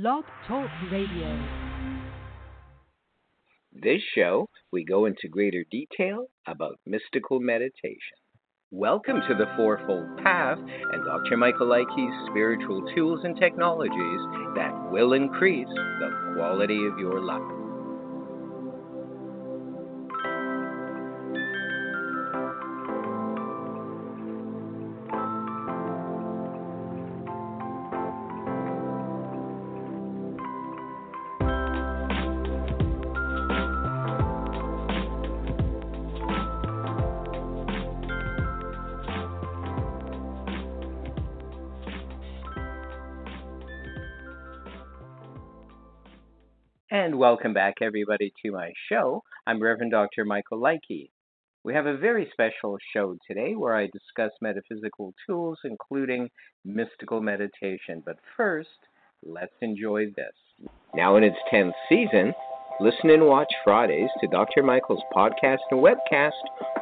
Blog Talk Radio. This show, we go into greater detail about mystical meditation. Welcome to the Fourfold Path and Dr. Michael Likey's spiritual tools and technologies that will increase the quality of your life. And welcome back, everybody, to my show. I'm Reverend Dr. Michael Likey. We have a very special show today where I discuss metaphysical tools, including mystical meditation. But first, let's enjoy this. Now, in its 10th season, listen and watch Fridays to Dr. Michael's podcast and webcast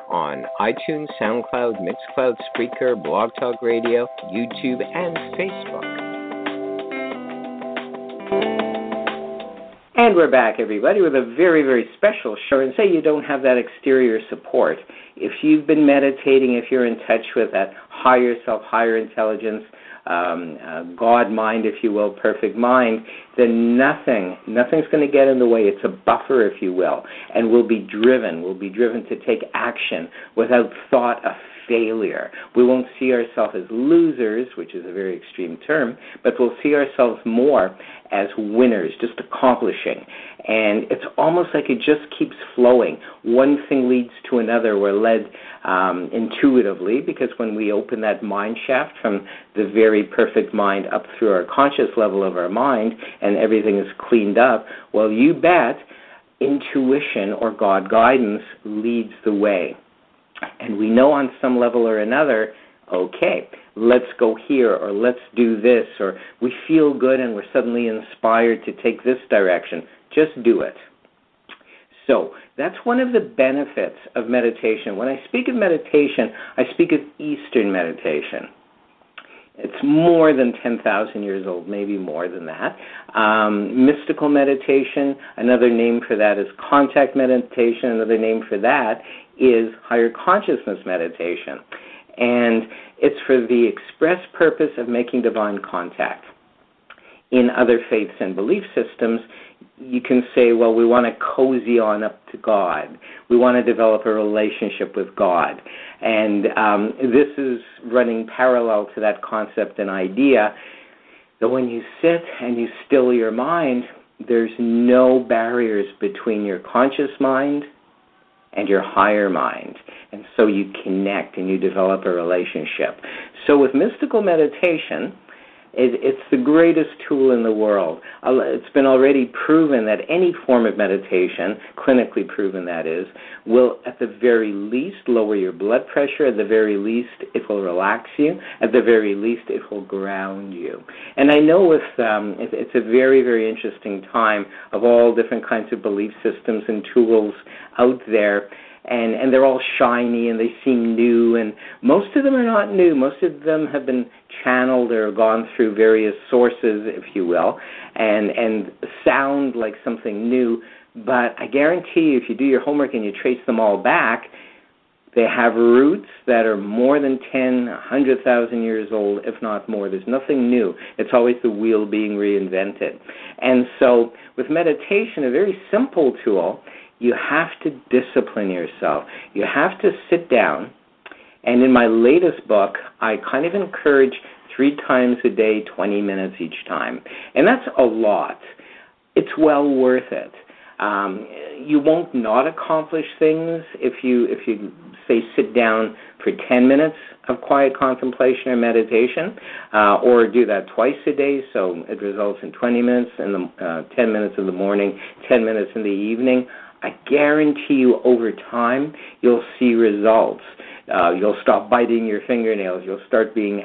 on iTunes, SoundCloud, Mixcloud, Spreaker, Blog Talk Radio, YouTube, and Facebook. And we're back, everybody, with a very, very special show. And say you don't have that exterior support. If you've been meditating, if you're in touch with that higher self, higher intelligence, um, uh, God mind, if you will, perfect mind, then nothing, nothing's going to get in the way. It's a buffer, if you will, and we'll be driven. We'll be driven to take action without thought of failure. We won't see ourselves as losers, which is a very extreme term, but we'll see ourselves more as winners, just accomplishing. And it's almost like it just keeps flowing. One thing leads to another. We're led um, intuitively because when we open that mind shaft from the very perfect mind up through our conscious level of our mind and everything is cleaned up, well, you bet intuition or God guidance leads the way. And we know on some level or another, okay, let's go here or let's do this or we feel good and we're suddenly inspired to take this direction. Just do it. So that's one of the benefits of meditation. When I speak of meditation, I speak of Eastern meditation. It's more than 10,000 years old, maybe more than that. Um, mystical meditation, another name for that is contact meditation, another name for that is higher consciousness meditation. And it's for the express purpose of making divine contact. In other faiths and belief systems, you can say, well, we want to cozy on up to God. We want to develop a relationship with God. And um, this is running parallel to that concept and idea that when you sit and you still your mind, there's no barriers between your conscious mind and your higher mind. And so you connect and you develop a relationship. So with mystical meditation, it, it's the greatest tool in the world. It's been already proven that any form of meditation, clinically proven that is, will at the very least lower your blood pressure, at the very least it will relax you, at the very least it will ground you. And I know with um, it, it's a very, very interesting time of all different kinds of belief systems and tools out there and and they're all shiny and they seem new and most of them are not new most of them have been channeled or gone through various sources if you will and and sound like something new but i guarantee you if you do your homework and you trace them all back they have roots that are more than 10, 100,000 years old, if not more. There's nothing new. It's always the wheel being reinvented. And so, with meditation, a very simple tool you have to discipline yourself. You have to sit down. And in my latest book, I kind of encourage three times a day, 20 minutes each time. And that's a lot. It's well worth it. Um, you won't not accomplish things if you if you say sit down for 10 minutes of quiet contemplation or meditation, uh, or do that twice a day. So it results in 20 minutes in the uh, 10 minutes in the morning, 10 minutes in the evening. I guarantee you over time you'll see results. Uh, you'll stop biting your fingernails. You'll start being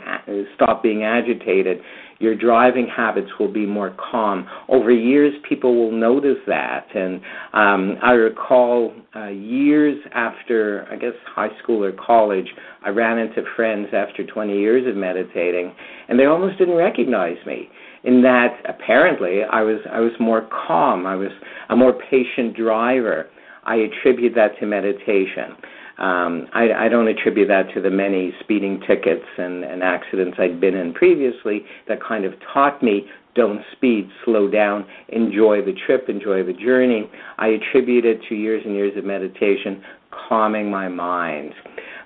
stop being agitated. Your driving habits will be more calm. Over years, people will notice that. And um, I recall uh, years after, I guess, high school or college, I ran into friends after 20 years of meditating, and they almost didn't recognize me in that apparently I was I was more calm. I was a more patient driver. I attribute that to meditation. Um, I, I don't attribute that to the many speeding tickets and, and accidents I'd been in previously that kind of taught me don't speed, slow down, enjoy the trip, enjoy the journey. I attribute it to years and years of meditation, calming my mind.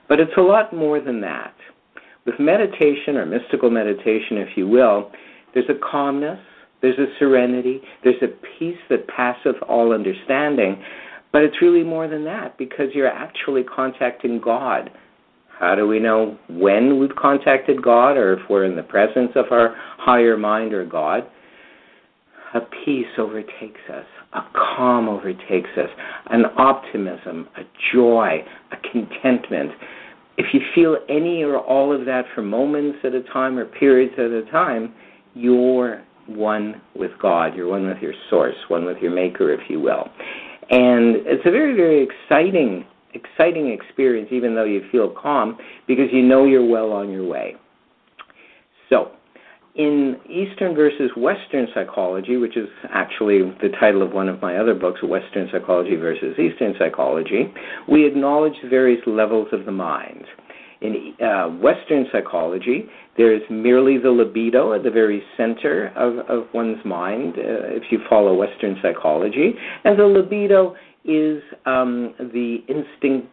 But it's a lot more than that. With meditation, or mystical meditation, if you will, there's a calmness, there's a serenity, there's a peace that passeth all understanding. But it's really more than that because you're actually contacting God. How do we know when we've contacted God or if we're in the presence of our higher mind or God? A peace overtakes us, a calm overtakes us, an optimism, a joy, a contentment if you feel any or all of that for moments at a time or periods at a time, you're one with God. You're one with your source, one with your maker, if you will. And it's a very, very exciting, exciting experience, even though you feel calm, because you know you're well on your way. So, in Eastern versus Western psychology, which is actually the title of one of my other books, Western Psychology versus Eastern Psychology, we acknowledge various levels of the mind. In uh, Western psychology, there's merely the libido at the very center of, of one's mind, uh, if you follow Western psychology, and the libido is um, the instinct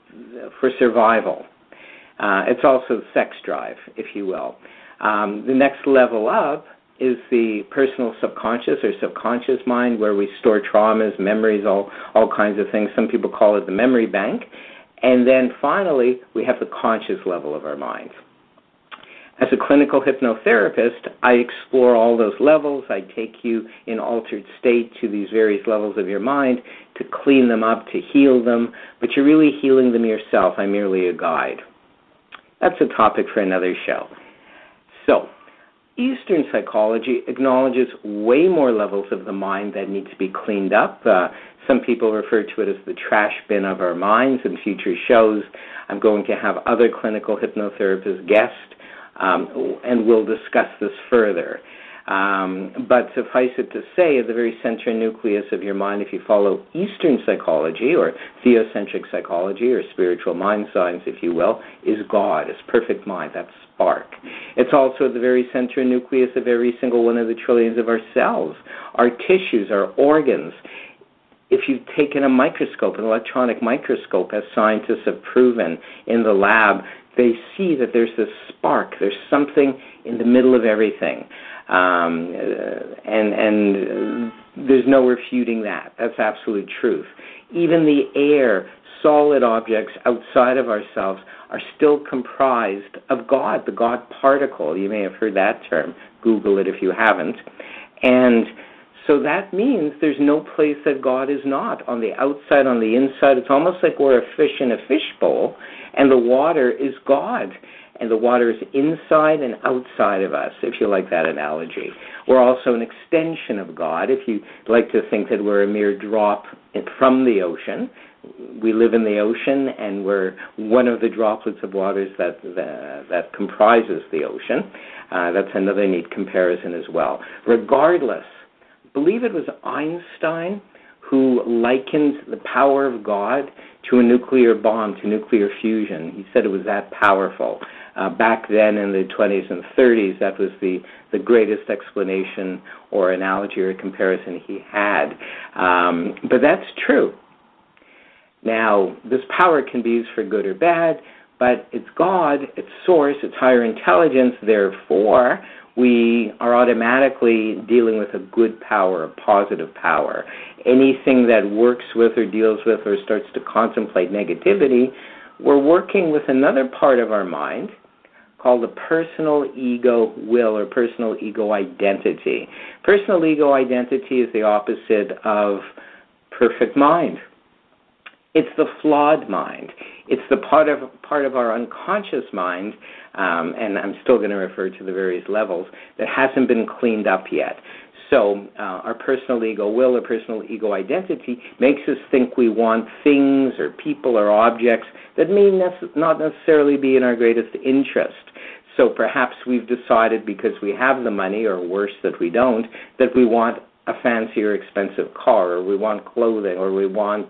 for survival. Uh, it's also sex drive, if you will. Um, the next level up is the personal subconscious or subconscious mind where we store traumas, memories, all, all kinds of things. Some people call it the memory bank. And then finally, we have the conscious level of our mind. As a clinical hypnotherapist, I explore all those levels. I take you in altered state to these various levels of your mind to clean them up, to heal them, but you're really healing them yourself. I'm merely a guide. That's a topic for another show. So, Eastern psychology acknowledges way more levels of the mind that need to be cleaned up. Uh, some people refer to it as the trash bin of our minds. In future shows, I'm going to have other clinical hypnotherapists guest, um, and we'll discuss this further. Um, but suffice it to say, at the very center nucleus of your mind, if you follow Eastern psychology or theocentric psychology or spiritual mind science, if you will, is God, is perfect mind, that spark. It's also at the very center nucleus of every single one of the trillions of our cells, our tissues, our organs. If you've taken a microscope, an electronic microscope, as scientists have proven in the lab, they see that there's this spark, there's something in the middle of everything. Um, and and there's no refuting that. That's absolute truth. Even the air, solid objects outside of ourselves are still comprised of God, the God particle. You may have heard that term. Google it if you haven't. And so that means there's no place that God is not. On the outside, on the inside, it's almost like we're a fish in a fishbowl, and the water is God and the water is inside and outside of us, if you like that analogy. We're also an extension of God, if you like to think that we're a mere drop from the ocean. We live in the ocean, and we're one of the droplets of waters that that, that comprises the ocean. Uh, that's another neat comparison as well. Regardless, believe it was Einstein who likened the power of God to a nuclear bomb, to nuclear fusion. He said it was that powerful. Uh, back then in the 20s and 30s, that was the, the greatest explanation or analogy or comparison he had. Um, but that's true. Now, this power can be used for good or bad, but it's God, it's source, it's higher intelligence, therefore, we are automatically dealing with a good power, a positive power. Anything that works with or deals with or starts to contemplate negativity, we're working with another part of our mind called the personal ego will or personal ego identity. Personal ego identity is the opposite of perfect mind. It's the flawed mind. It's the part of part of our unconscious mind, um, and I'm still going to refer to the various levels that hasn't been cleaned up yet. So uh, our personal ego will or personal ego identity makes us think we want things or people or objects that may nece- not necessarily be in our greatest interest. So perhaps we've decided because we have the money, or worse, that we don't, that we want a fancier, expensive car, or we want clothing, or we want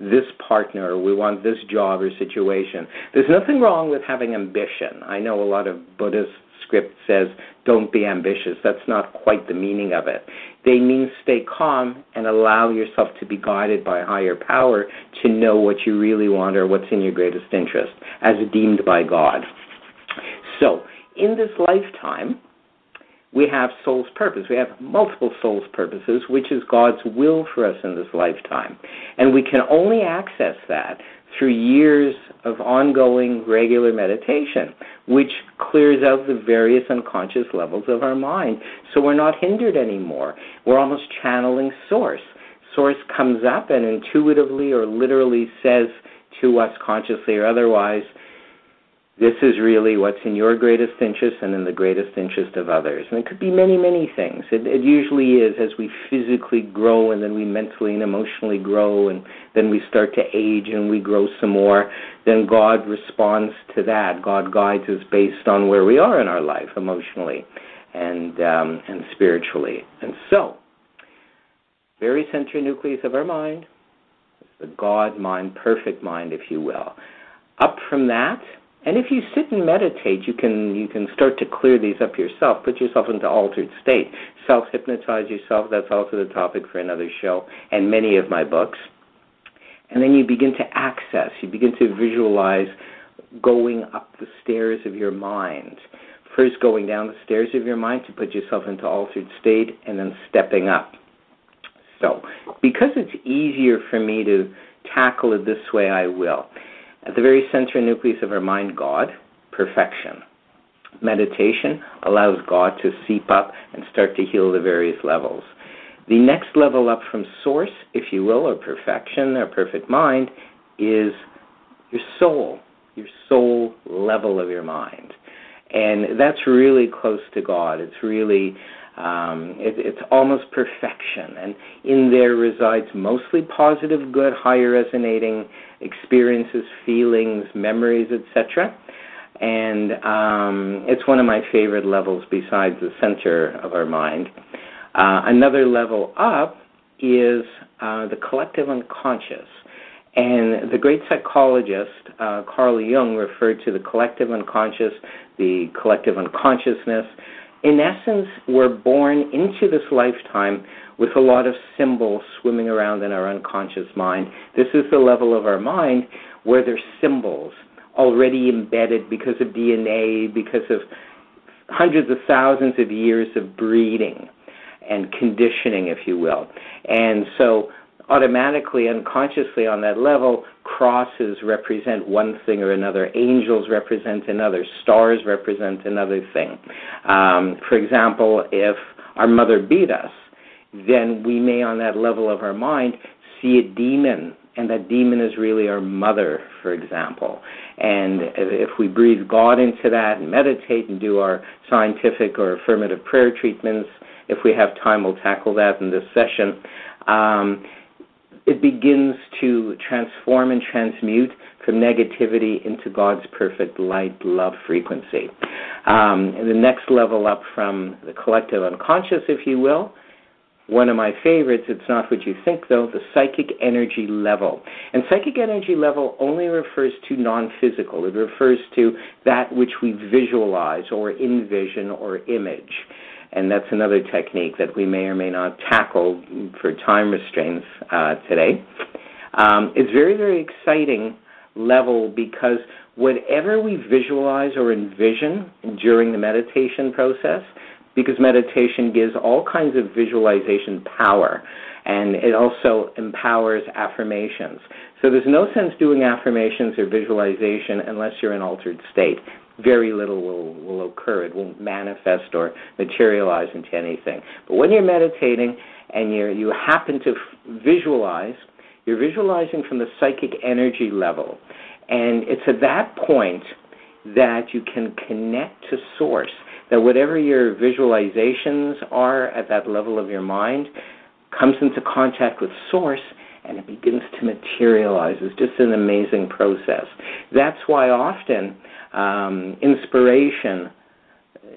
this partner, or we want this job or situation. There's nothing wrong with having ambition. I know a lot of Buddhist script says, don't be ambitious. That's not quite the meaning of it. They mean stay calm and allow yourself to be guided by higher power to know what you really want or what's in your greatest interest, as deemed by God. So, in this lifetime, we have soul's purpose. We have multiple soul's purposes, which is God's will for us in this lifetime. And we can only access that through years of ongoing regular meditation, which clears out the various unconscious levels of our mind. So we're not hindered anymore. We're almost channeling Source. Source comes up and intuitively or literally says to us, consciously or otherwise, this is really what's in your greatest interest and in the greatest interest of others. And it could be many, many things. It, it usually is as we physically grow and then we mentally and emotionally grow and then we start to age and we grow some more. Then God responds to that. God guides us based on where we are in our life emotionally and um, and spiritually. And so, very central nucleus of our mind, is the God mind, perfect mind, if you will. Up from that and if you sit and meditate, you can you can start to clear these up yourself. Put yourself into altered state. Self hypnotize yourself. That's also the topic for another show and many of my books. And then you begin to access. You begin to visualize going up the stairs of your mind. First, going down the stairs of your mind to put yourself into altered state, and then stepping up. So, because it's easier for me to tackle it this way, I will. At the very center nucleus of our mind, God, perfection. Meditation allows God to seep up and start to heal the various levels. The next level up from source, if you will, or perfection or perfect mind, is your soul, your soul level of your mind. And that's really close to God. It's really um, it, it's almost perfection, and in there resides mostly positive, good, higher resonating experiences, feelings, memories, etc. And um, it's one of my favorite levels besides the center of our mind. Uh, another level up is uh, the collective unconscious. And the great psychologist uh, Carl Jung referred to the collective unconscious, the collective unconsciousness, in essence, we're born into this lifetime with a lot of symbols swimming around in our unconscious mind. This is the level of our mind where there's symbols already embedded because of DNA, because of hundreds of thousands of years of breeding and conditioning, if you will. And so automatically, unconsciously on that level, crosses represent one thing or another, angels represent another, stars represent another thing. Um, for example, if our mother beat us, then we may, on that level of our mind, see a demon, and that demon is really our mother, for example. And if we breathe God into that and meditate and do our scientific or affirmative prayer treatments, if we have time, we'll tackle that in this session. Um, it begins to transform and transmute from negativity into God's perfect light, love frequency. Um, the next level up from the collective unconscious, if you will, one of my favorites, it's not what you think though, the psychic energy level. And psychic energy level only refers to non physical, it refers to that which we visualize or envision or image and that's another technique that we may or may not tackle for time restraints uh, today. Um, it's very, very exciting level because whatever we visualize or envision during the meditation process, because meditation gives all kinds of visualization power and it also empowers affirmations. So there's no sense doing affirmations or visualization unless you're in altered state very little will, will occur. It won't manifest or materialize into anything. But when you're meditating and you you happen to f- visualize, you're visualizing from the psychic energy level. And it's at that point that you can connect to source. That whatever your visualizations are at that level of your mind comes into contact with source and it begins to materialize. It's just an amazing process. That's why often um, inspiration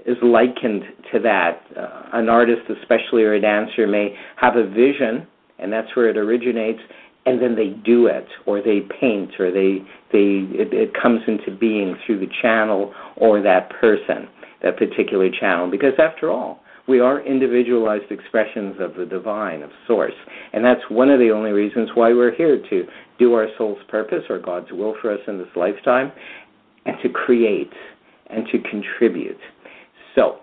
is likened to that. Uh, an artist, especially, or a dancer, may have a vision, and that's where it originates, and then they do it, or they paint, or they they it, it comes into being through the channel or that person, that particular channel. Because after all, we are individualized expressions of the divine, of Source. And that's one of the only reasons why we're here to do our soul's purpose or God's will for us in this lifetime and to create and to contribute. So,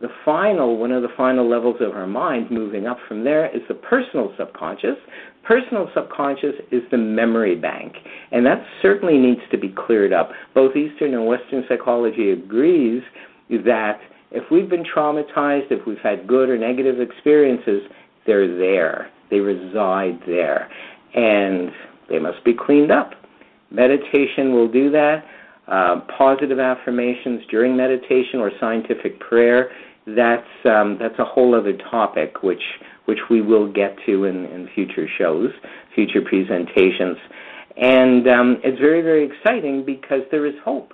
the final, one of the final levels of our mind, moving up from there, is the personal subconscious. Personal subconscious is the memory bank, and that certainly needs to be cleared up. Both Eastern and Western psychology agrees that if we've been traumatized, if we've had good or negative experiences, they're there. They reside there. And they must be cleaned up. Meditation will do that. Uh, positive affirmations during meditation or scientific prayer, that's, um, that's a whole other topic which, which we will get to in, in future shows, future presentations. And um, it's very, very exciting because there is hope.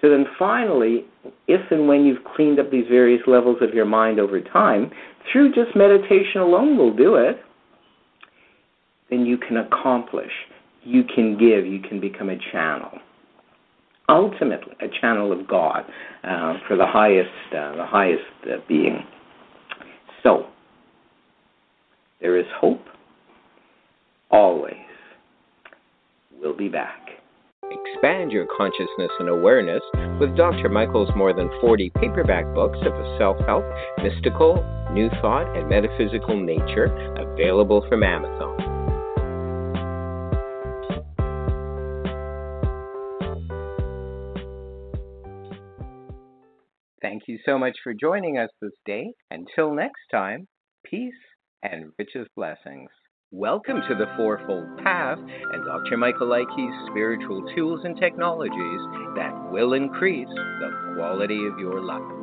So then finally, if and when you've cleaned up these various levels of your mind over time, through just meditation alone will do it, then you can accomplish, you can give, you can become a channel. Ultimately, a channel of God uh, for the highest, uh, the highest uh, being. So, there is hope. Always. We'll be back. Expand your consciousness and awareness with Dr. Michael's more than 40 paperback books of a self help, mystical, new thought, and metaphysical nature available from Amazon. Thank you so much for joining us this day. Until next time, peace and richest blessings. Welcome to the Fourfold Path and Dr. Michael Likey's spiritual tools and technologies that will increase the quality of your life.